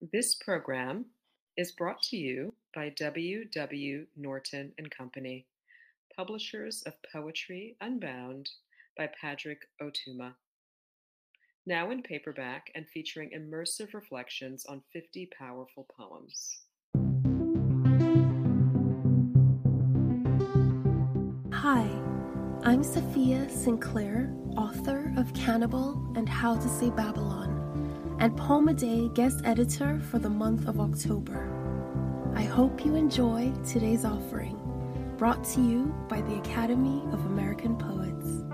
This program is brought to you by W. W. Norton and Company, publishers of Poetry Unbound by Padraig Ó Tuama. Now in paperback and featuring immersive reflections on 50 powerful poems. Hi, I'm Safiya Sinclair, author of Cannibal and How to Say Babylon, and Poem a Day guest editor for the month of October. I hope you enjoy today's offering, brought to you by the Academy of American Poets.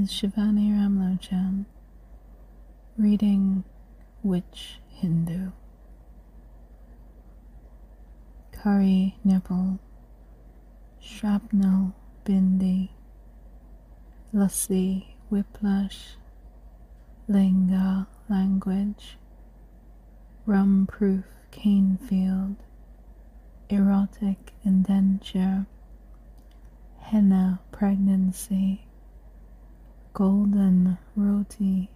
Is Shivanee Ramlochan reading Witch Hindu. Curry nipple, shrapnel bindi, lassi whiplash, linga language, rum proof cane field, erotic indenture henna pregnancy, golden roti,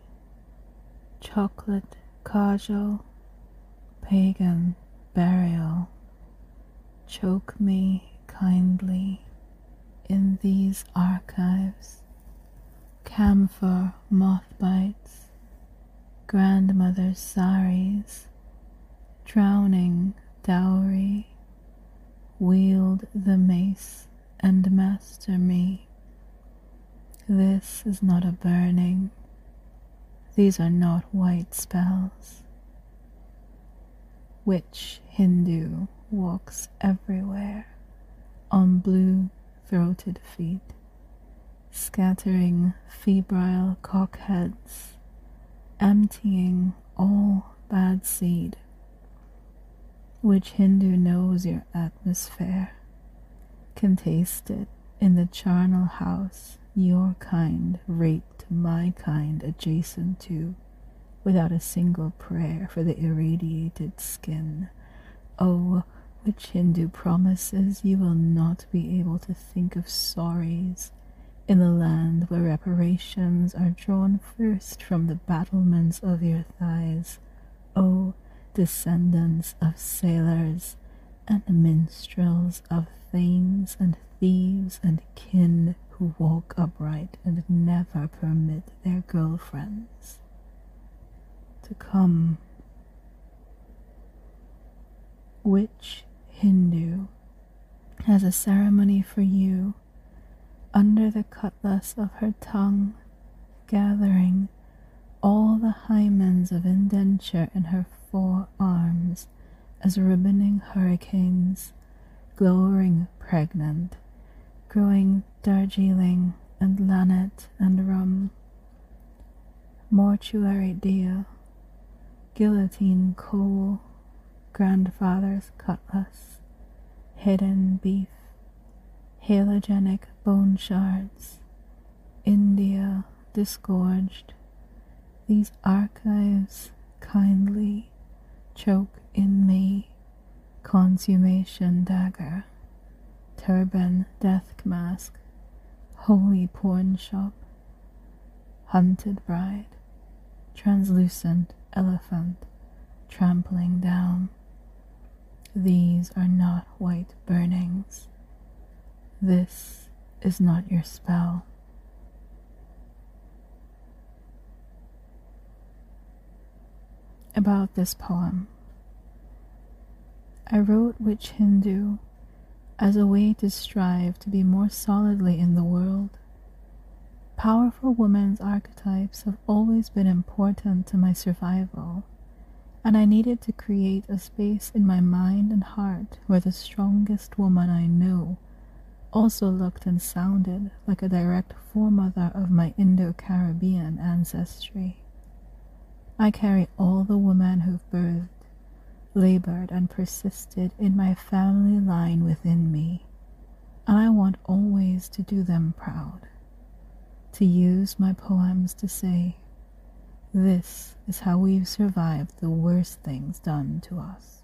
chocolate kajal, pagan burial. Choke me kindly in these archives, camphor moth bites, grandmother's saris, drowning dowry, wield the mace and master me. This is not a burning. These are not white spells. Witch Hindu walks everywhere on blue throated feet, scattering febrile cockheads, emptying all bad seed. Witch Hindu knows your atmosphere can taste it in the charnel house your kind raped my kind adjacent to without a single prayer for the irradiated skin. Oh, witch Hindu promises you will not be able to think of sorries in the land where reparations are drawn first from the battlements of your thighs. O descendants of sailors and minstrels of thanes and thieves and kin who walk upright and never permit their girlfriends to come. Witch Hindu has a ceremony for you under the cutlass of her tongue, gathering all the hymens of indenture in her four arms as ribboning hurricanes, glowering pregnant, growing Darjeeling and Lannet and rum, mortuary deal, guillotine coal, grandfather's cutlass, hidden beef, halogenic bone shards, India disgorged, these archives kindly choke in me, consummation dagger, turban death mask, holy porn shop, hunted bride, translucent elephant trampling down. These are not white burnings. This is not your spell. About this poem. I wrote Witch Hindu as a way to strive to be more solidly in the world. Powerful women's archetypes have always been important to my survival, and I needed to create a space in my mind and heart where the strongest woman I know also looked and sounded like a direct foremother of my Indo Caribbean ancestry. I carry all the women who've birthed labored and persisted in my family line within me, and I want always to do them proud, to use my poems to say, This is how we've survived the worst things done to us.